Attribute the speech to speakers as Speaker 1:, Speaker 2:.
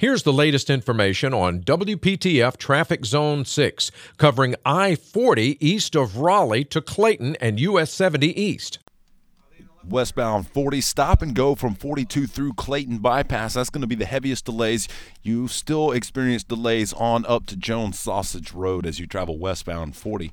Speaker 1: Here's the latest information on WPTF Traffic Zone 6, covering I 40 east of Raleigh to Clayton and US 70 east.
Speaker 2: Westbound 40, stop and go from 42 through Clayton Bypass. That's going to be the heaviest delays. You still experience delays on up to Jones Sausage Road as you travel westbound 40.